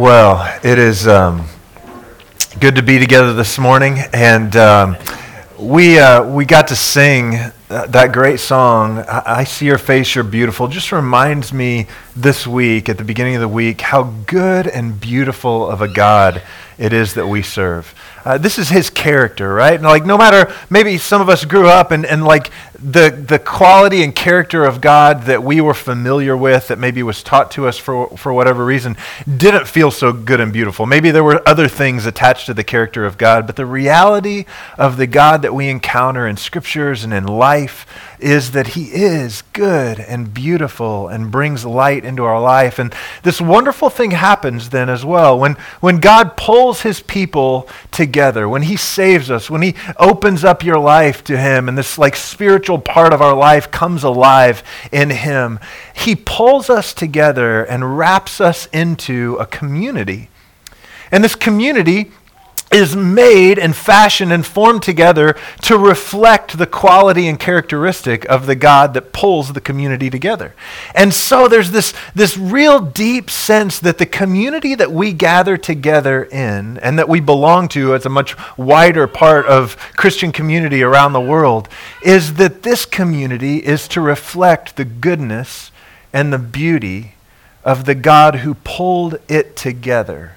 Well, it is um, good to be together this morning, and um, we uh, we got to sing that great song. I-, I see your face, you're beautiful. Just reminds me this week, at the beginning of the week, how good and beautiful of a God it is that we serve. Uh, this is his character, right? And like no matter maybe some of us grew up and, and like the the quality and character of God that we were familiar with, that maybe was taught to us for for whatever reason, didn't feel so good and beautiful. Maybe there were other things attached to the character of God, but the reality of the God that we encounter in scriptures and in life is that He is good and beautiful and brings light into our life. And this wonderful thing happens then as well. When, when God pulls His people together, when He saves us, when He opens up your life to Him, and this like spiritual part of our life comes alive in Him, He pulls us together and wraps us into a community. And this community is made and fashioned and formed together to reflect the quality and characteristic of the God that pulls the community together. And so there's this, this real deep sense that the community that we gather together in and that we belong to as a much wider part of Christian community around the world is that this community is to reflect the goodness and the beauty of the God who pulled it together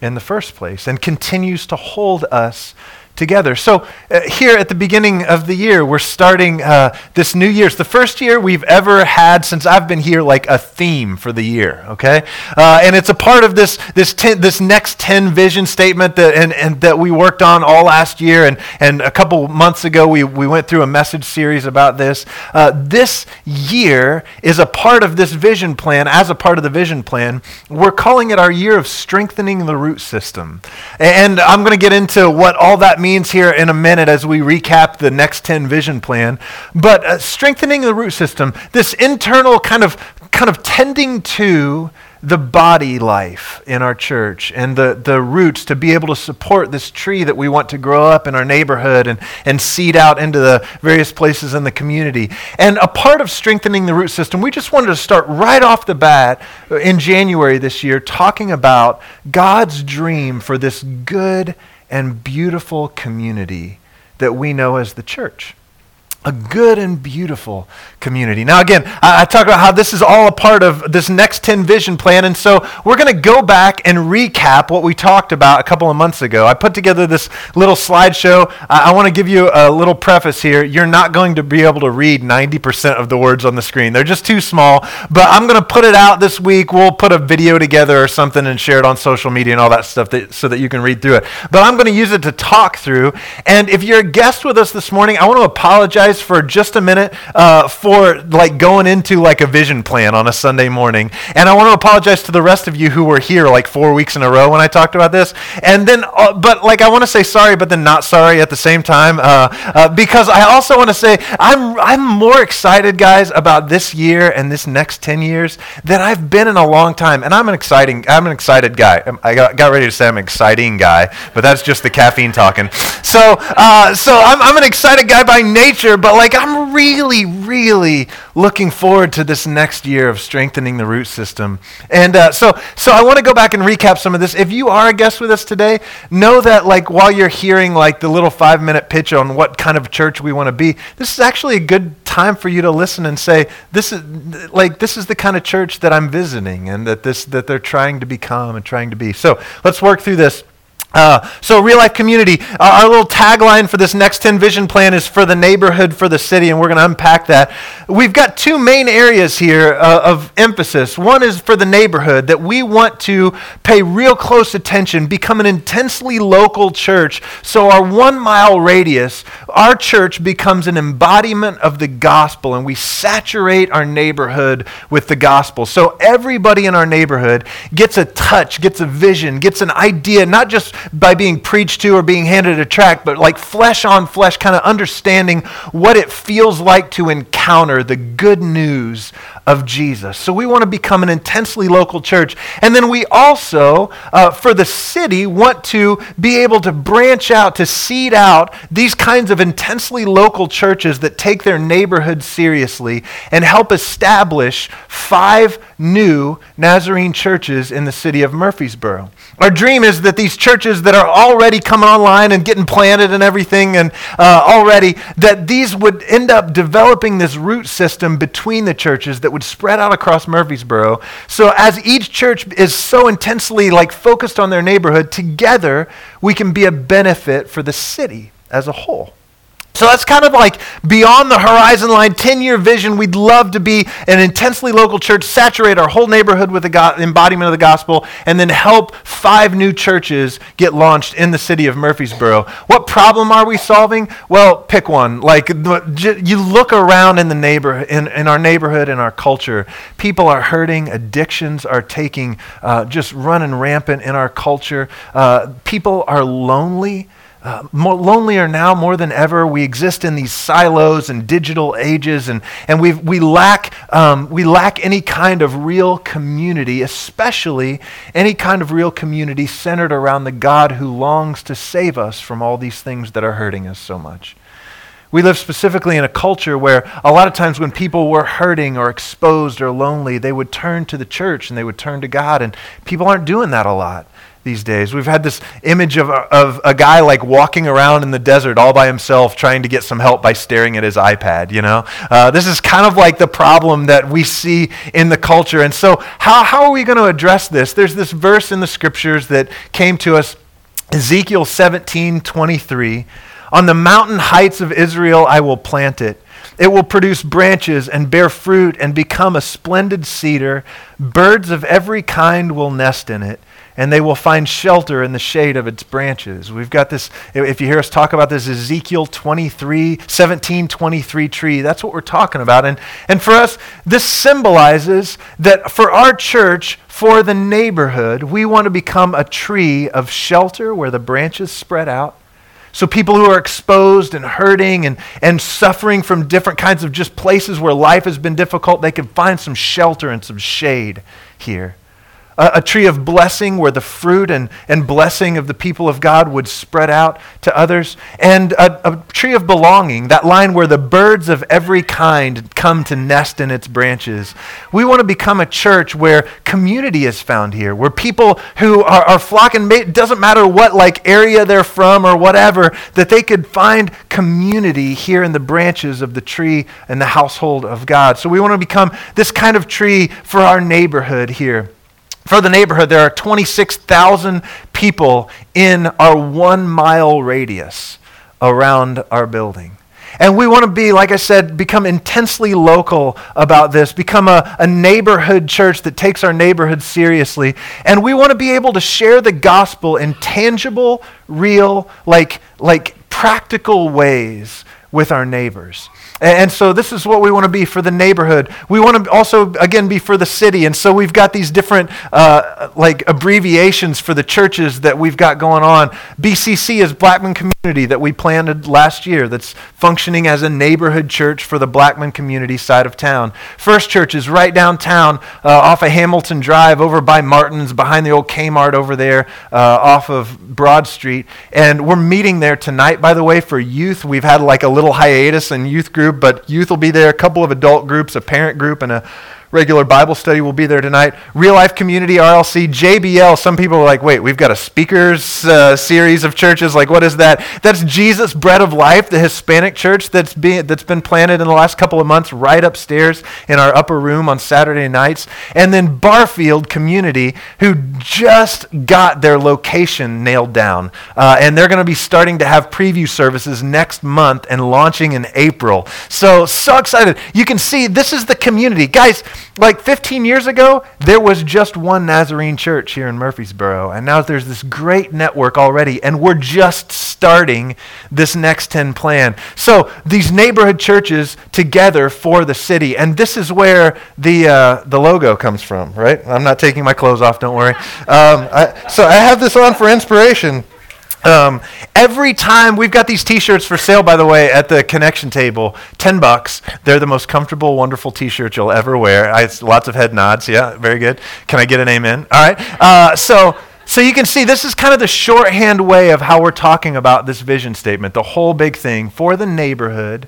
in the first place and continues to hold us together. So, uh, here at the beginning of the year, we're starting uh, this new year. It's the first year we've ever had since I've been here, like a theme for the year, okay? Uh, and it's a part of this, this, ten, this next 10 vision statement that, and, and that we worked on all last year. And, and a couple months ago, we, we went through a message series about this. Uh, this year is a part of this vision plan, as a part of the vision plan. We're calling it our year of strengthening the root system. And I'm going to get into what all that means means here in a minute as we recap the next 10 vision plan. But uh, strengthening the root system, this internal kind of kind of tending to the body life in our church and the, the roots to be able to support this tree that we want to grow up in our neighborhood and, and seed out into the various places in the community. And a part of strengthening the root system, we just wanted to start right off the bat in January this year talking about God's dream for this good and beautiful community that we know as the church a good and beautiful community. Now, again, I, I talk about how this is all a part of this next 10 vision plan, and so we're going to go back and recap what we talked about a couple of months ago. I put together this little slideshow. I, I want to give you a little preface here. You're not going to be able to read 90% of the words on the screen, they're just too small, but I'm going to put it out this week. We'll put a video together or something and share it on social media and all that stuff that, so that you can read through it. But I'm going to use it to talk through, and if you're a guest with us this morning, I want to apologize for just a minute uh, for like going into like a vision plan on a Sunday morning. And I want to apologize to the rest of you who were here like four weeks in a row when I talked about this. And then, uh, but like I want to say sorry, but then not sorry at the same time uh, uh because I also want to say I'm I'm more excited, guys, about this year and this next ten years than I've been in a long time. And I'm an exciting I'm an excited guy. I got, got ready to say I'm an exciting guy, but that's just the caffeine talking. So uh, so I'm I'm an excited guy by nature but like I'm really, really looking forward to this next year of strengthening the root system. And uh, so, so I want to go back and recap some of this. If you are a guest with us today, know that like while you're hearing like the little five minute pitch on what kind of church we want to be, this is actually a good time for you to listen and say, this is like this is the kind of church that I'm visiting and that this that they're trying to become and trying to be. So let's work through this. Uh, so, real life community, uh, our little tagline for this next 10 vision plan is for the neighborhood, for the city, and we're going to unpack that. We've got two main areas here uh, of emphasis. One is for the neighborhood, that we want to pay real close attention, become an intensely local church. So, our one mile radius, our church becomes an embodiment of the gospel, and we saturate our neighborhood with the gospel. So, everybody in our neighborhood gets a touch, gets a vision, gets an idea, not just just by being preached to or being handed a tract, but like flesh on flesh, kind of understanding what it feels like to encounter the good news of Jesus. So we want to become an intensely local church. And then we also, uh, for the city, want to be able to branch out, to seed out these kinds of intensely local churches that take their neighborhood seriously and help establish five new Nazarene churches in the city of Murfreesboro. Our dream is that these churches that are already coming online and getting planted and everything and uh, already, that these would end up developing this root system between the churches that would spread out across Murfreesboro. So as each church is so intensely like focused on their neighborhood, together we can be a benefit for the city as a whole. So that's kind of like beyond the horizon line, 10 year vision. We'd love to be an intensely local church, saturate our whole neighborhood with the go- embodiment of the gospel, and then help five new churches get launched in the city of Murfreesboro. What problem are we solving? Well, pick one. Like you look around in the neighbor, in, in our neighborhood, in our culture, people are hurting, addictions are taking, uh, just running rampant in our culture. Uh, people are lonely uh, more lonelier now more than ever. We exist in these silos and digital ages, and, and we we, lack, um, we lack any kind of real community, especially any kind of real community centered around the God who longs to save us from all these things that are hurting us so much. We live specifically in a culture where a lot of times when people were hurting or exposed or lonely, they would turn to the church and they would turn to God, and people aren't doing that a lot these days. We've had this image of, of a guy like walking around in the desert all by himself trying to get some help by staring at his iPad, you know? Uh, this is kind of like the problem that we see in the culture. And so, how, how are we going to address this? There's this verse in the scriptures that came to us, Ezekiel 17 23. On the mountain heights of Israel, I will plant it. It will produce branches and bear fruit and become a splendid cedar. Birds of every kind will nest in it and they will find shelter in the shade of its branches. We've got this, if you hear us talk about this Ezekiel 23, 17, 23 tree, that's what we're talking about. And, and for us, this symbolizes that for our church, for the neighborhood, we want to become a tree of shelter where the branches spread out. So people who are exposed and hurting and, and suffering from different kinds of just places where life has been difficult, they can find some shelter and some shade here a, a, tree of blessing where the fruit and, and blessing of the people of God would spread out to others, and a, a tree of belonging, that line where the birds of every kind come to nest in its branches. We want to become a church where community is found here, where people who are, are flocking, it doesn't matter what like area they're from or whatever, that they could find community here in the branches of the tree and the household of God. So we want to become this kind of tree for our neighborhood here for the neighborhood, there are 26,000 people in our one mile radius around our building. And we want to be, like I said, become intensely local about this, become a, a neighborhood church that takes our neighborhood seriously. And we want to be able to share the gospel in tangible, real, like, like practical ways with our neighbors. And so this is what we want to be for the neighborhood. We want to also, again, be for the city. And so we've got these different, uh, like, abbreviations for the churches that we've got going on. BCC is Blackman Community that we planted last year that's functioning as a neighborhood church for the Blackman community side of town. First Church is right downtown uh, off of Hamilton Drive over by Martin's, behind the old Kmart over there uh, off of Broad Street. And we're meeting there tonight, by the way, for youth. We've had like a little hiatus in youth group group, but youth will be there, a couple of adult groups, a parent group, and a regular Bible study will be there tonight. Real Life Community, RLC, JBL. Some people are like, wait, we've got a speakers uh, series of churches. Like, what is that? That's Jesus Bread of Life, the Hispanic church that's, being, that's been planted in the last couple of months right upstairs in our upper room on Saturday nights. And then Barfield Community, who just got their location nailed down. Uh, and they're going to be starting to have preview services next month and launching in April. So, so excited. You can see this is the community. Guys, like 15 years ago, there was just one Nazarene church here in Murfreesboro, and now there's this great network already, and we're just starting this next 10 plan. So these neighborhood churches together for the city, and this is where the, uh, the logo comes from, right? I'm not taking my clothes off, don't worry. Um, I, so I have this on for inspiration. Um, every time we've got these T-shirts for sale, by the way, at the connection table, ten bucks. They're the most comfortable, wonderful T-shirts you'll ever wear. I, lots of head nods. Yeah, very good. Can I get an amen? All right. Uh, so. So you can see this is kind of the shorthand way of how we're talking about this vision statement, the whole big thing for the neighborhood.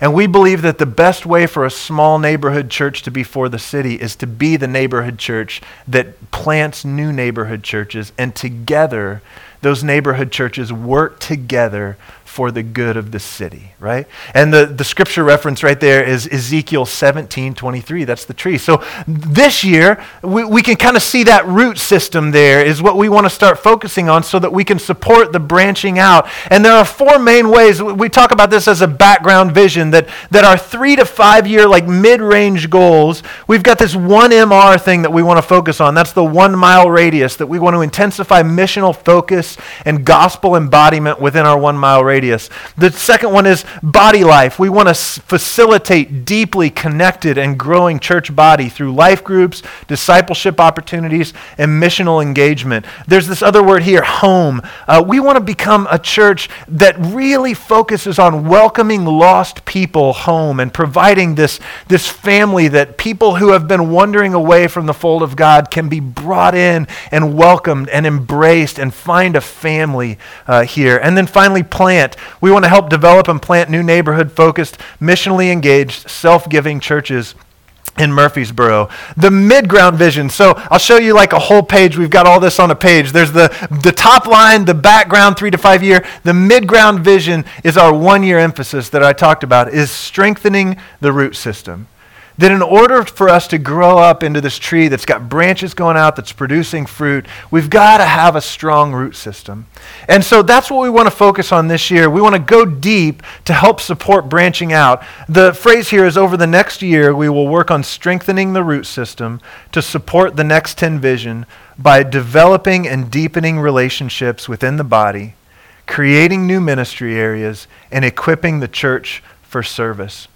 And we believe that the best way for a small neighborhood church to be for the city is to be the neighborhood church that plants new neighborhood churches and together those neighborhood churches work together for the good of the city, right? And the, the scripture reference right there is Ezekiel 17 23. That's the tree. So this year, we, we can kind of see that root system there is what we want to start focusing on so that we can support the branching out. And there are four main ways. We talk about this as a background vision that, that our three to five year, like mid range goals, we've got this one MR thing that we want to focus on. That's the one mile radius, that we want to intensify missional focus and gospel embodiment within our one mile radius radius. The second one is body life. We want to facilitate deeply connected and growing church body through life groups, discipleship opportunities, and missional engagement. There's this other word here, home. Uh, we want to become a church that really focuses on welcoming lost people home and providing this, this family that people who have been wandering away from the fold of God can be brought in and welcomed and embraced and find a family uh, here. And then finally, plant. We want to help develop and plant new neighborhood focused, missionally engaged, self giving churches in Murfreesboro. The mid-ground vision. So I'll show you like a whole page. We've got all this on a page. There's the, the top line, the background, three to five year. The mid-ground vision is our one-year emphasis that I talked about, is strengthening the root system that in order for us to grow up into this tree that's got branches going out, that's producing fruit, we've got to have a strong root system. And so that's what we want to focus on this year. We want to go deep to help support branching out. The phrase here is over the next year, we will work on strengthening the root system to support the next 10 vision by developing and deepening relationships within the body, creating new ministry areas, and equipping the church for service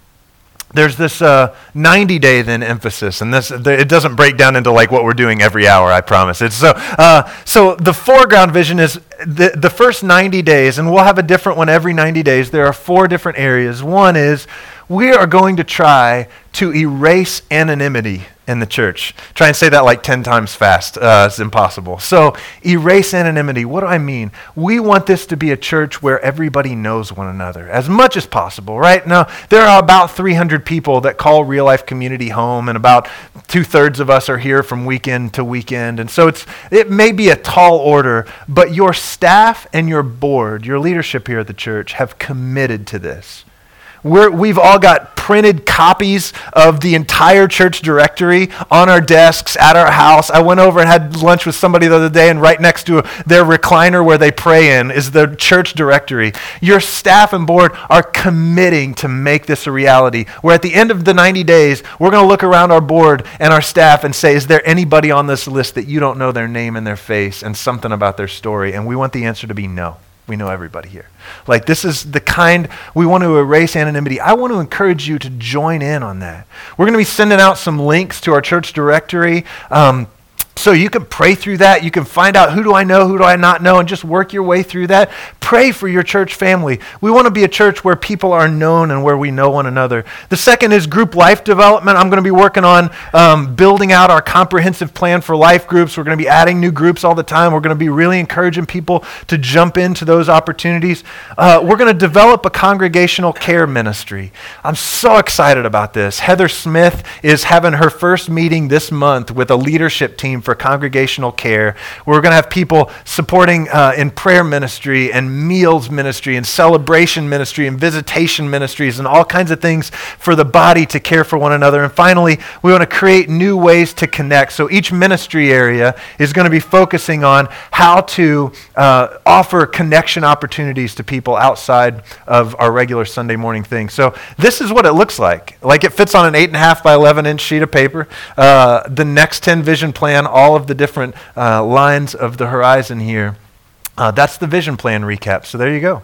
there's this uh, 90 day then emphasis and this it doesn't break down into like what we're doing every hour i promise. It's so uh, so the foreground vision is the, the first 90 days and we'll have a different one every 90 days. There are four different areas. One is we are going to try to erase anonymity in the church. Try and say that like 10 times fast. Uh, it's impossible. So, erase anonymity. What do I mean? We want this to be a church where everybody knows one another as much as possible, right? Now, there are about 300 people that call real life community home, and about two thirds of us are here from weekend to weekend. And so, it's, it may be a tall order, but your staff and your board, your leadership here at the church, have committed to this. we have all got printed copies of the entire church directory on our desks at our house. I went over and had lunch with somebody the other day, and right next to their recliner where they pray in is the church directory. Your staff and board are committing to make this a reality. Where at the end of the 90 days, we're going to look around our board and our staff and say, Is there anybody on this list that you don't know their name and their face and something about their story? And we want the answer to be no. We know everybody here. Like, this is the kind we want to erase anonymity. I want to encourage you to join in on that. We're going to be sending out some links to our church directory. Um, so you can pray through that. You can find out who do I know, who do I not know, and just work your way through that. Pray for your church family. We want to be a church where people are known and where we know one another. The second is group life development. I'm going to be working on um, building out our comprehensive plan for life groups. We're going to be adding new groups all the time. We're going to be really encouraging people to jump into those opportunities. Uh, we're going to develop a congregational care ministry. I'm so excited about this. Heather Smith is having her first meeting this month with a leadership team for for congregational care. We're going to have people supporting uh, in prayer ministry and meals ministry and celebration ministry and visitation ministries and all kinds of things for the body to care for one another. And finally, we want to create new ways to connect. So each ministry area is going to be focusing on how to uh, offer connection opportunities to people outside of our regular Sunday morning thing. So this is what it looks like. Like it fits on an 8.5 by 11 inch sheet of paper. Uh, the next 10 vision plan, all of the different uh, lines of the horizon here. Uh, that's the vision plan recap. So there you go.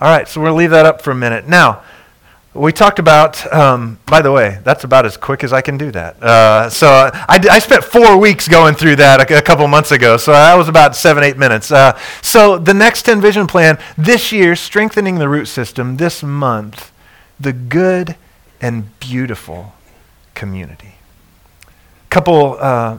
All right, so we'll leave that up for a minute. Now, we talked about, um, by the way, that's about as quick as I can do that. Uh, so I, I, spent four weeks going through that a, couple months ago. So that was about seven, eight minutes. Uh, so the next 10 vision plan this year, strengthening the root system, this month, the good and beautiful community. Couple uh,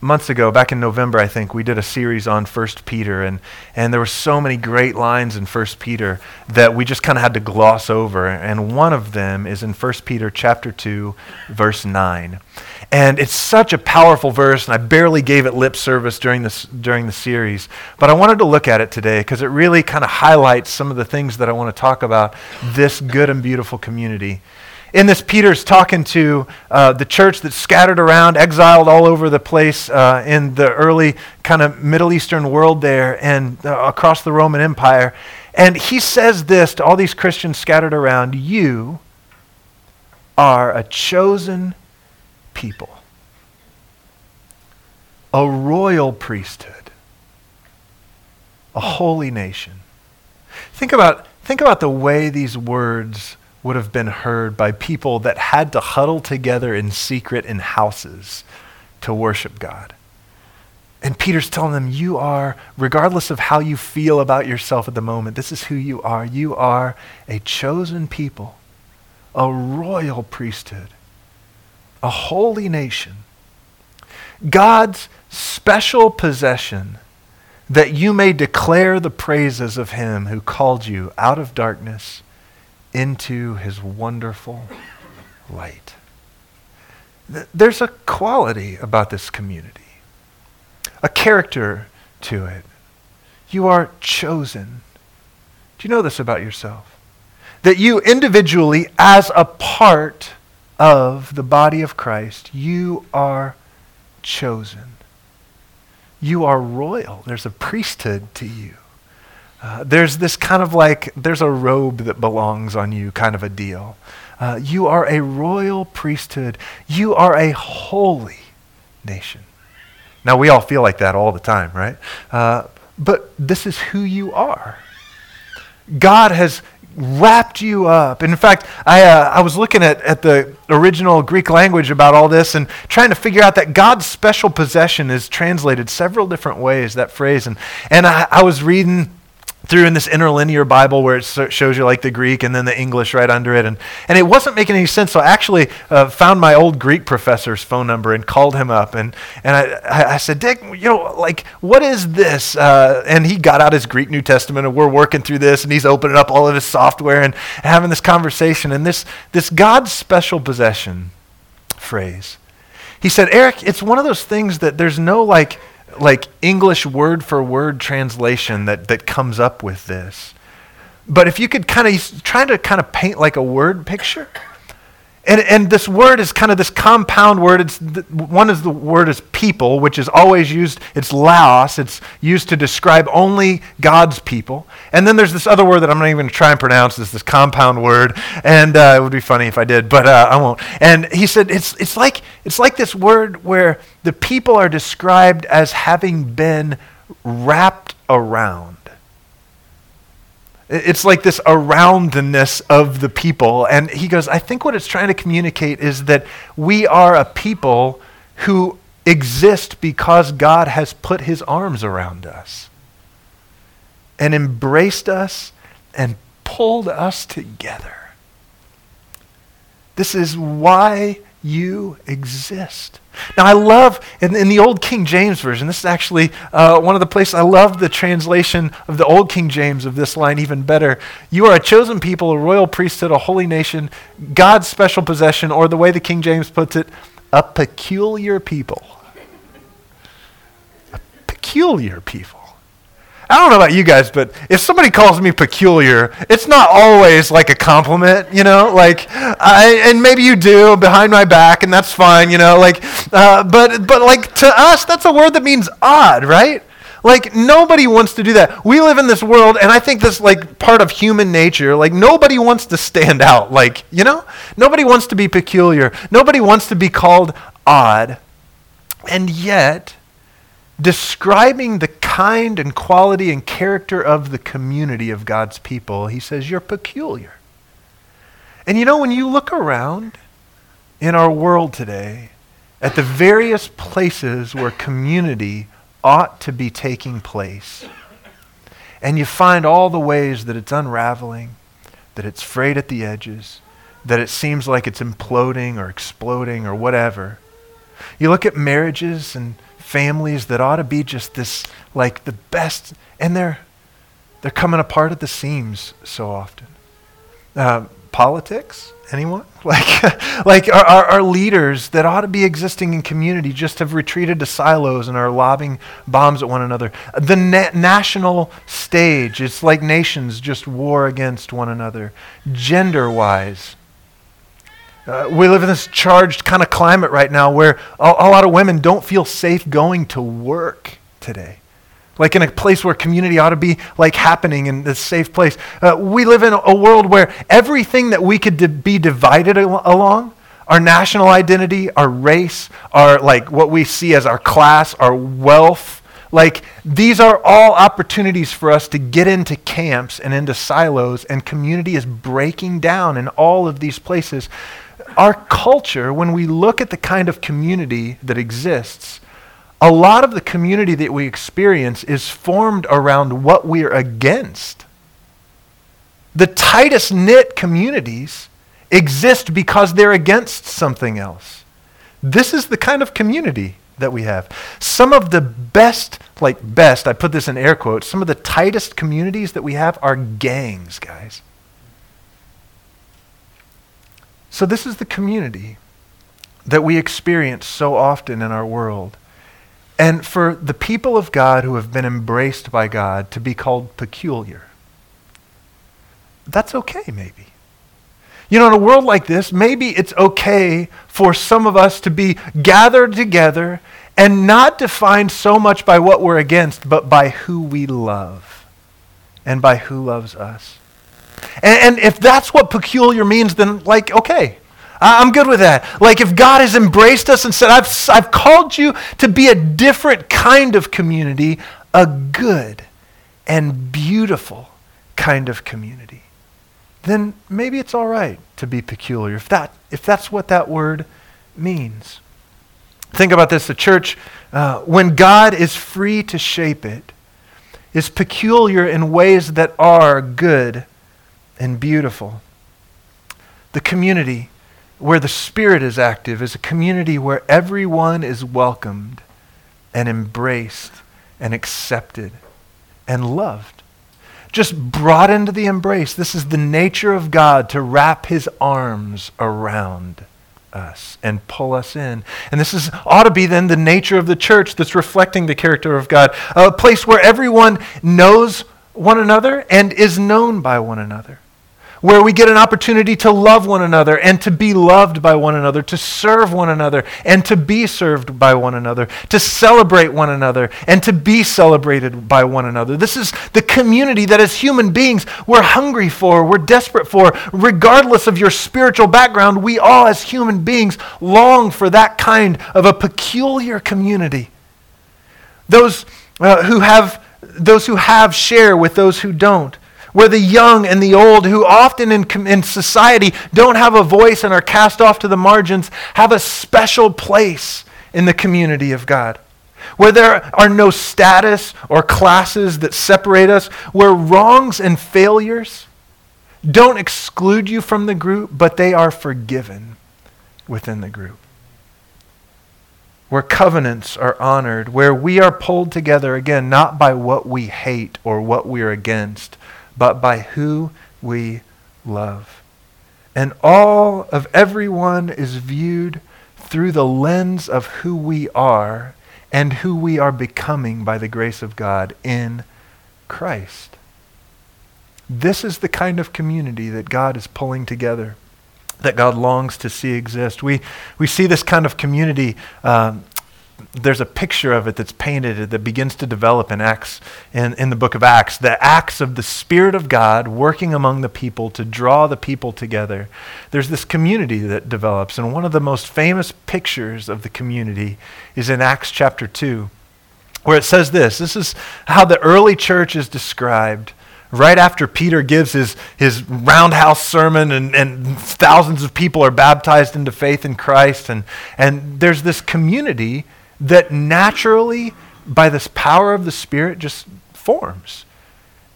months ago, back in November, I think, we did a series on First Peter, and, and there were so many great lines in First Peter that we just kind of had to gloss over. And one of them is in First Peter chapter 2, verse 9. And it's such a powerful verse, and I barely gave it lip service during, this, during the series. But I wanted to look at it today because it really kind of highlights some of the things that I want to talk about this good and beautiful community in this, Peter's talking to uh, the church that's scattered around, exiled all over the place uh, in the early kind of Middle Eastern world there and uh, across the Roman Empire. And he says this to all these Christians scattered around You are a chosen people, a royal priesthood, a holy nation. Think about, think about the way these words would have been heard by people that had to huddle together in secret in houses to worship God. And Peter's telling them, You are, regardless of how you feel about yourself at the moment, this is who you are. You are a chosen people, a royal priesthood, a holy nation, God's special possession, that you may declare the praises of him who called you out of darkness into his wonderful light. There's a quality about this community, a character to it. You are chosen. Do you know this about yourself? That you individually, as a part of the body of Christ, you are chosen. You are royal. There's a priesthood to you. Uh, there's this kind of like, there's a robe that belongs on you kind of a deal. Uh, you are a royal priesthood. You are a holy nation. Now, we all feel like that all the time, right? Uh, but this is who you are. God has wrapped you up. And in fact, I, uh, I was looking at, at the original Greek language about all this and trying to figure out that God's special possession is translated several different ways, that phrase. And, and I, I was reading through in this interlinear Bible where it shows you like the Greek and then the English right under it. And, and it wasn't making any sense. So I actually uh, found my old Greek professor's phone number and called him up. And, and I, I said, Dick, you know, like, what is this? Uh, and he got out his Greek New Testament and we're working through this and he's opening up all of his software and, and having this conversation. And this, this God's special possession phrase. He said, Eric, it's one of those things that there's no like, like English word for word translation that, that comes up with this. But if you could kind of try to kind of paint like a word picture, and, and this word is kind of this compound word. It's the, one is the word is people, which is always used. It's laos. It's used to describe only God's people. And then there's this other word that I'm not even going to try and pronounce. This this compound word, and uh, it would be funny if I did, but uh, I won't. And he said it's it's like it's like this word where the people are described as having been wrapped around. It's like this aroundness of the people. And he goes, I think what it's trying to communicate is that we are a people who exist because God has put his arms around us and embraced us and pulled us together. This is why you exist. Now, I love, in, in the Old King James Version, this is actually uh, one of the places I love the translation of the Old King James of this line even better. You are a chosen people, a royal priesthood, a holy nation, God's special possession, or the way the King James puts it, a peculiar people. A peculiar people. I don't know about you guys, but if somebody calls me peculiar, it's not always like a compliment, you know. Like, I, and maybe you do behind my back, and that's fine, you know. Like, uh, but but like to us, that's a word that means odd, right? Like nobody wants to do that. We live in this world, and I think this like part of human nature. Like nobody wants to stand out. Like you know, nobody wants to be peculiar. Nobody wants to be called odd, and yet describing the kind and quality and character of the community of God's people, he says, You're peculiar. And you know, when you look around in our world today, at the various places where community ought to be taking place, and you find all the ways that it's unraveling, that it's frayed at the edges, that it seems like it's imploding or exploding or whatever. You look at marriages and families that ought to be just this like the best. And they're they're coming apart at the seams so often. Uh, politics? Anyone? Like like our, our, our, leaders that ought to be existing in community just have retreated to silos and are lobbing bombs at one another. The na- national stage it's like nations just war against one another gender wise uh, we live in this charged kind of climate right now where a, a, lot of women don't feel safe going to work today. Like in a place where community ought to be like happening in this safe place. Uh, we live in a world where everything that we could be divided al- along, our national identity, our race, our like what we see as our class, our wealth, like these are all opportunities for us to get into camps and into silos, and community is breaking down in all of these places our culture, when we look at the kind of community that exists, a lot of the community that we experience is formed around what we're against. The tightest knit communities exist because they're against something else. This is the kind of community that we have. Some of the best, like best, I put this in air quotes, some of the tightest communities that we have are gangs, guys. So, this is the community that we experience so often in our world. And for the people of God who have been embraced by God to be called peculiar, that's okay, maybe. You know, in a world like this, maybe it's okay for some of us to be gathered together and not defined so much by what we're against, but by who we love and by who loves us. And, and if that's what peculiar means, then, like, okay, I'm good with that. Like, if God has embraced us and said, I've, I've called you to be a different kind of community, a good and beautiful kind of community, then maybe it's all right to be peculiar, if, that, if that's what that word means. Think about this the church, uh, when God is free to shape it, is peculiar in ways that are good and beautiful. The community where the Spirit is active is a community where everyone is welcomed and embraced and accepted and loved. Just brought into the embrace. This is the nature of God to wrap his arms around us and pull us in. And this is ought to be then the nature of the church that's reflecting the character of God. A place where everyone knows one another and is known by one another where we get an opportunity to love one another and to be loved by one another, to serve one another and to be served by one another, to celebrate one another and to be celebrated by one another. This is the community that as human beings we're hungry for, we're desperate for. Regardless of your spiritual background, we all as human beings long for that kind of a peculiar community. Those uh, who have those who have share with those who don't where the young and the old, who often in, in society don't have a voice and are cast off to the margins, have a special place in the community of God. Where there are no status or classes that separate us, where wrongs and failures don't exclude you from the group, but they are forgiven within the group. Where covenants are honored, where we are pulled together, again, not by what we hate or what we're against, but by who we love. And all of everyone is viewed through the lens of who we are and who we are becoming by the grace of God in Christ. This is the kind of community that God is pulling together, that God longs to see exist. We, we see this kind of community um, there's a picture of it that's painted that begins to develop in Acts in, in the book of Acts. The acts of the Spirit of God working among the people to draw the people together. There's this community that develops, and one of the most famous pictures of the community is in Acts chapter 2, where it says this. This is how the early church is described right after Peter gives his, his roundhouse sermon and, and thousands of people are baptized into faith in Christ. And, and there's this community that naturally, by this power of the Spirit, just forms.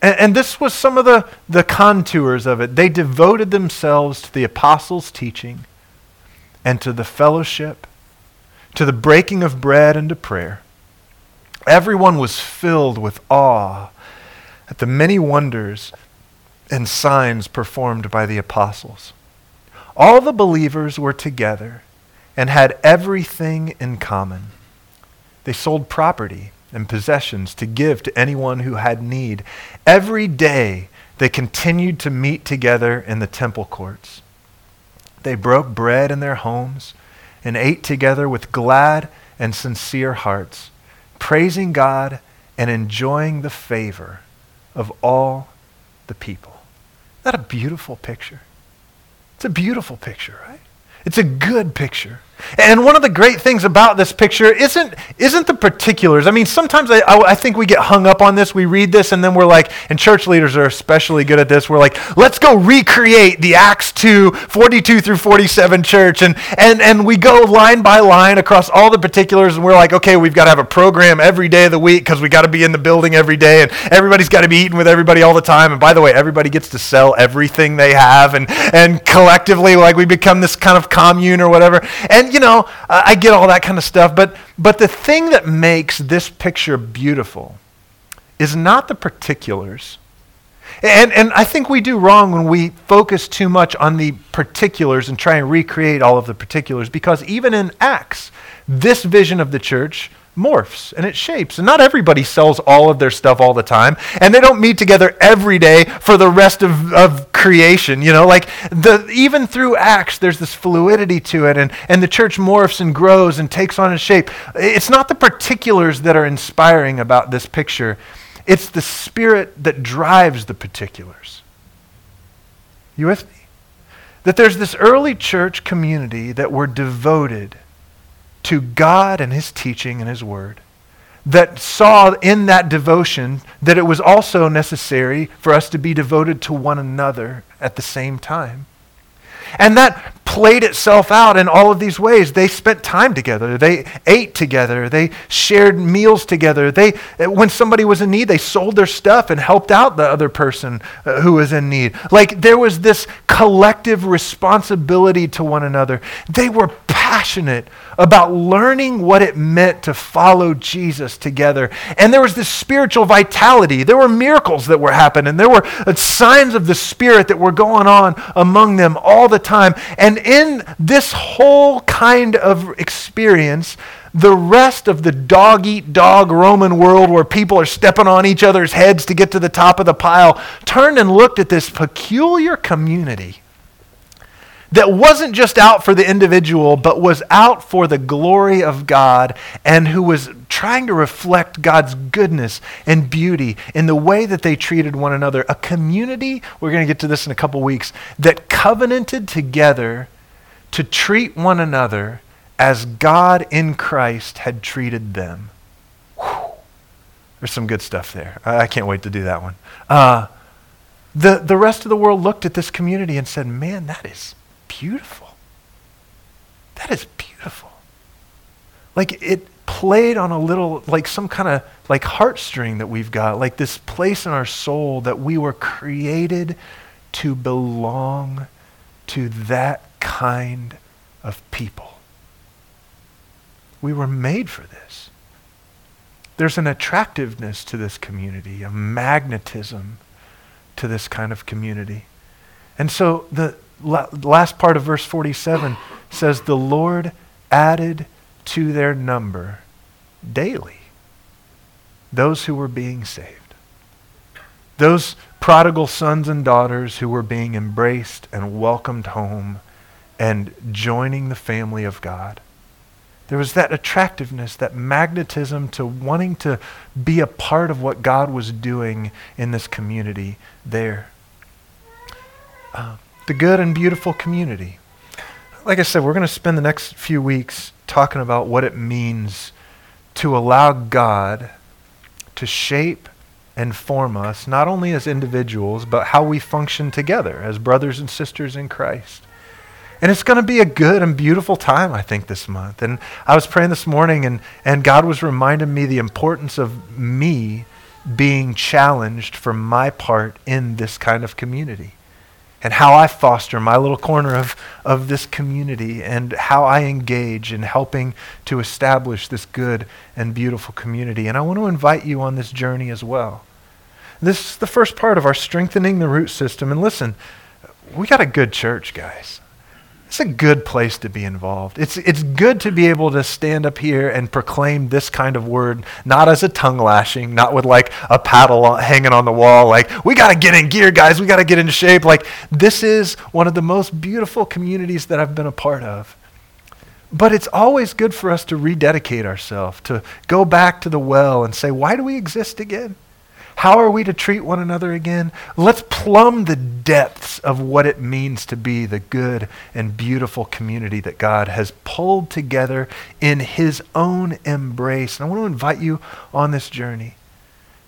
And, and, this was some of the, the contours of it. They devoted themselves to the apostles' teaching and to the fellowship, to the breaking of bread and to prayer. Everyone was filled with awe at the many wonders and signs performed by the apostles. All the believers were together and had everything in common. They sold property and possessions to give to anyone who had need. Every day they continued to meet together in the temple courts. They broke bread in their homes and ate together with glad and sincere hearts, praising God and enjoying the favor of all the people. Isn't that a beautiful picture? It's a beautiful picture, right? It's a good picture. And one of the great things about this picture isn't, isn't the particulars. I mean, sometimes I, I, think we get hung up on this. We read this and then we're like, and church leaders are especially good at this. We're like, let's go recreate the Acts 2, 42 through 47 church. And, and, and we go line by line across all the particulars and we're like, okay, we've got to have a program every day of the week because we got to be in the building every day and everybody's got to be eating with everybody all the time. And by the way, everybody gets to sell everything they have and, and collectively, like we become this kind of commune or whatever. And you know, I get all that kind of stuff, but, but the thing that makes this picture beautiful is not the particulars. And, and I think we do wrong when we focus too much on the particulars and try and recreate all of the particulars because even in Acts, this vision of the church morphs and it shapes. And not everybody sells all of their stuff all the time. And they don't meet together every day for the rest of, of creation. You know, like the, even through Acts, there's this fluidity to it. And, and the church morphs and grows and takes on a shape. It's not the particulars that are inspiring about this picture, it's the spirit that drives the particulars. You with me? That there's this early church community that were devoted to God and His teaching and His Word, that saw in that devotion that it was also necessary for us to be devoted to one another at the same time. And that played itself out in all of these ways. They spent time together. They ate together. They shared meals together. They, when somebody was in need, they sold their stuff and helped out the other person uh, who was in need. Like there was this collective responsibility to one another. They were passionate about learning what it meant to follow Jesus together. And there was this spiritual vitality. There were miracles that were happening. There were signs of the Spirit that were going on among them all the time. And in this whole kind of experience, the rest of the dog eat dog Roman world where people are stepping on each other's heads to get to the top of the pile turned and looked at this peculiar community that wasn't just out for the individual, but was out for the glory of God and who was trying to reflect God's goodness and beauty in the way that they treated one another. A community, we're going to get to this in a couple weeks, that covenanted together to treat one another as God in Christ had treated them. Whew. There's some good stuff there. I can't wait to do that one. Uh, the, the rest of the world looked at this community and said, man, that is beautiful. That is beautiful. Like it played on a little, like some kind of like heartstring that we've got, like this place in our soul that we were created to belong to that kind of people. We were made for this. There's an attractiveness to this community, a magnetism to this kind of community. And so the, last part of verse 47 says, The Lord added to their number daily those who were being saved. Those prodigal sons and daughters who were being embraced and welcomed home and joining the family of God. There was that attractiveness, that magnetism to wanting to be a part of what God was doing in this community there. Uh, the good and beautiful community. Like I said, we're going to spend the next few weeks talking about what it means to allow God to shape and form us, not only as individuals, but how we function together as brothers and sisters in Christ. And it's going to be a good and beautiful time, I think, this month. And I was praying this morning, and, and God was reminding me the importance of me being challenged for my part in this kind of community. And how I foster my little corner of, of this community, and how I engage in helping to establish this good and beautiful community. And I want to invite you on this journey as well. This is the first part of our strengthening the root system. And listen, we got a good church, guys it's a good place to be involved. It's, it's good to be able to stand up here and proclaim this kind of word, not as a tongue lashing, not with like a paddle hanging on the wall, like, we got to get in gear, guys, we got to get in shape. Like, this is one of the most beautiful communities that I've been a part of. But it's always good for us to rededicate ourselves, to go back to the well and say, why do we exist again? How are we to treat one another again? Let's plumb the depths of what it means to be the good and beautiful community that God has pulled together in His own embrace. And I want to invite you on this journey.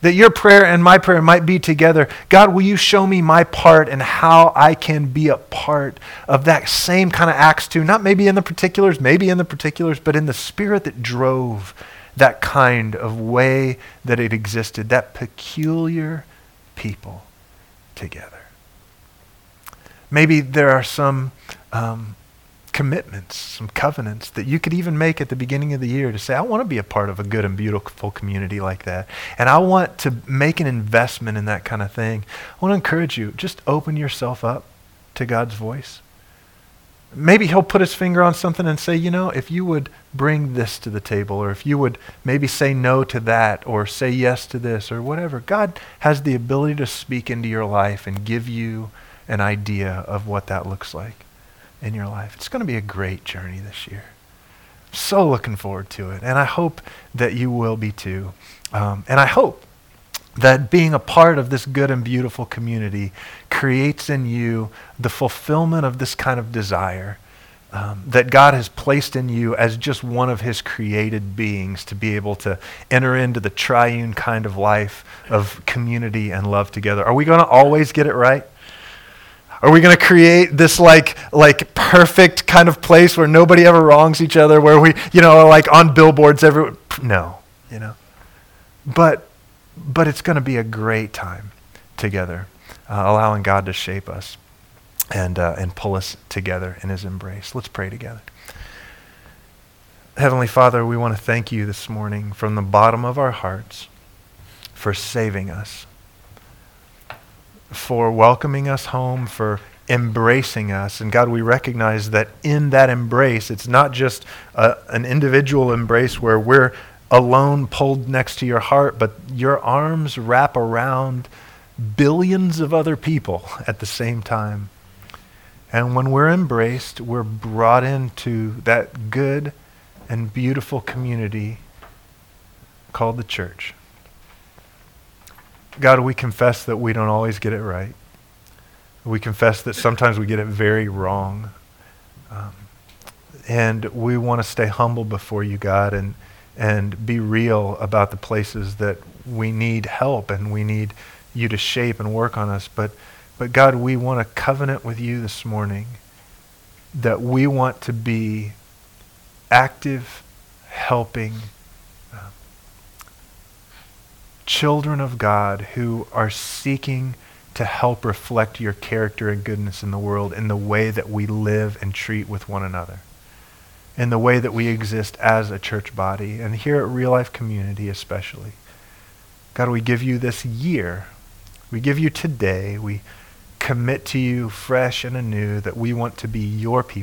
That your prayer and my prayer might be together. God, will you show me my part and how I can be a part of that same kind of Acts 2? Not maybe in the particulars, maybe in the particulars, but in the spirit that drove that kind of way that it existed, that peculiar people together. Maybe there are some um, commitments, some covenants that you could even make at the beginning of the year to say, I want to be a part of a good and beautiful community like that. And I want to make an investment in that kind of thing. I want to encourage you, just open yourself up to God's voice. Maybe he'll put his finger on something and say, you know, if you would bring this to the table, or if you would maybe say no to that, or say yes to this, or whatever. God has the ability to speak into your life and give you an idea of what that looks like in your life. It's going to be a great journey this year. So looking forward to it. And I hope that you will be too. Um, and I hope that being a part of this good and beautiful community creates in you the fulfillment of this kind of desire um, that God has placed in you as just one of his created beings to be able to enter into the triune kind of life of community and love together. Are we going to always get it right? Are we going to create this like like perfect kind of place where nobody ever wrongs each other, where we, you know, like on billboards every no, you know. But but it's going to be a great time together, uh, allowing God to shape us and, uh, and pull us together in his embrace. Let's pray together. Heavenly Father, we want to thank you this morning from the bottom of our hearts for saving us, for welcoming us home, for embracing us. And God, we recognize that in that embrace, it's not just a, an individual embrace where we're alone pulled next to your heart, but your arms wrap around billions of other people at the same time. And when we're embraced, we're brought into that good and beautiful community called the church. God, we confess that we don't always get it right. We confess that sometimes we get it very wrong. Um, and we want to stay humble before you, God, and and be real about the places that we need help and we need you to shape and work on us. But, but God, we want to covenant with you this morning that we want to be active, helping uh, children of God who are seeking to help reflect your character and goodness in the world in the way that we live and treat with one another in the way that we exist as a church body, and here at Real Life Community especially. God, we give you this year. We give you today. We commit to you fresh and anew that we want to be your people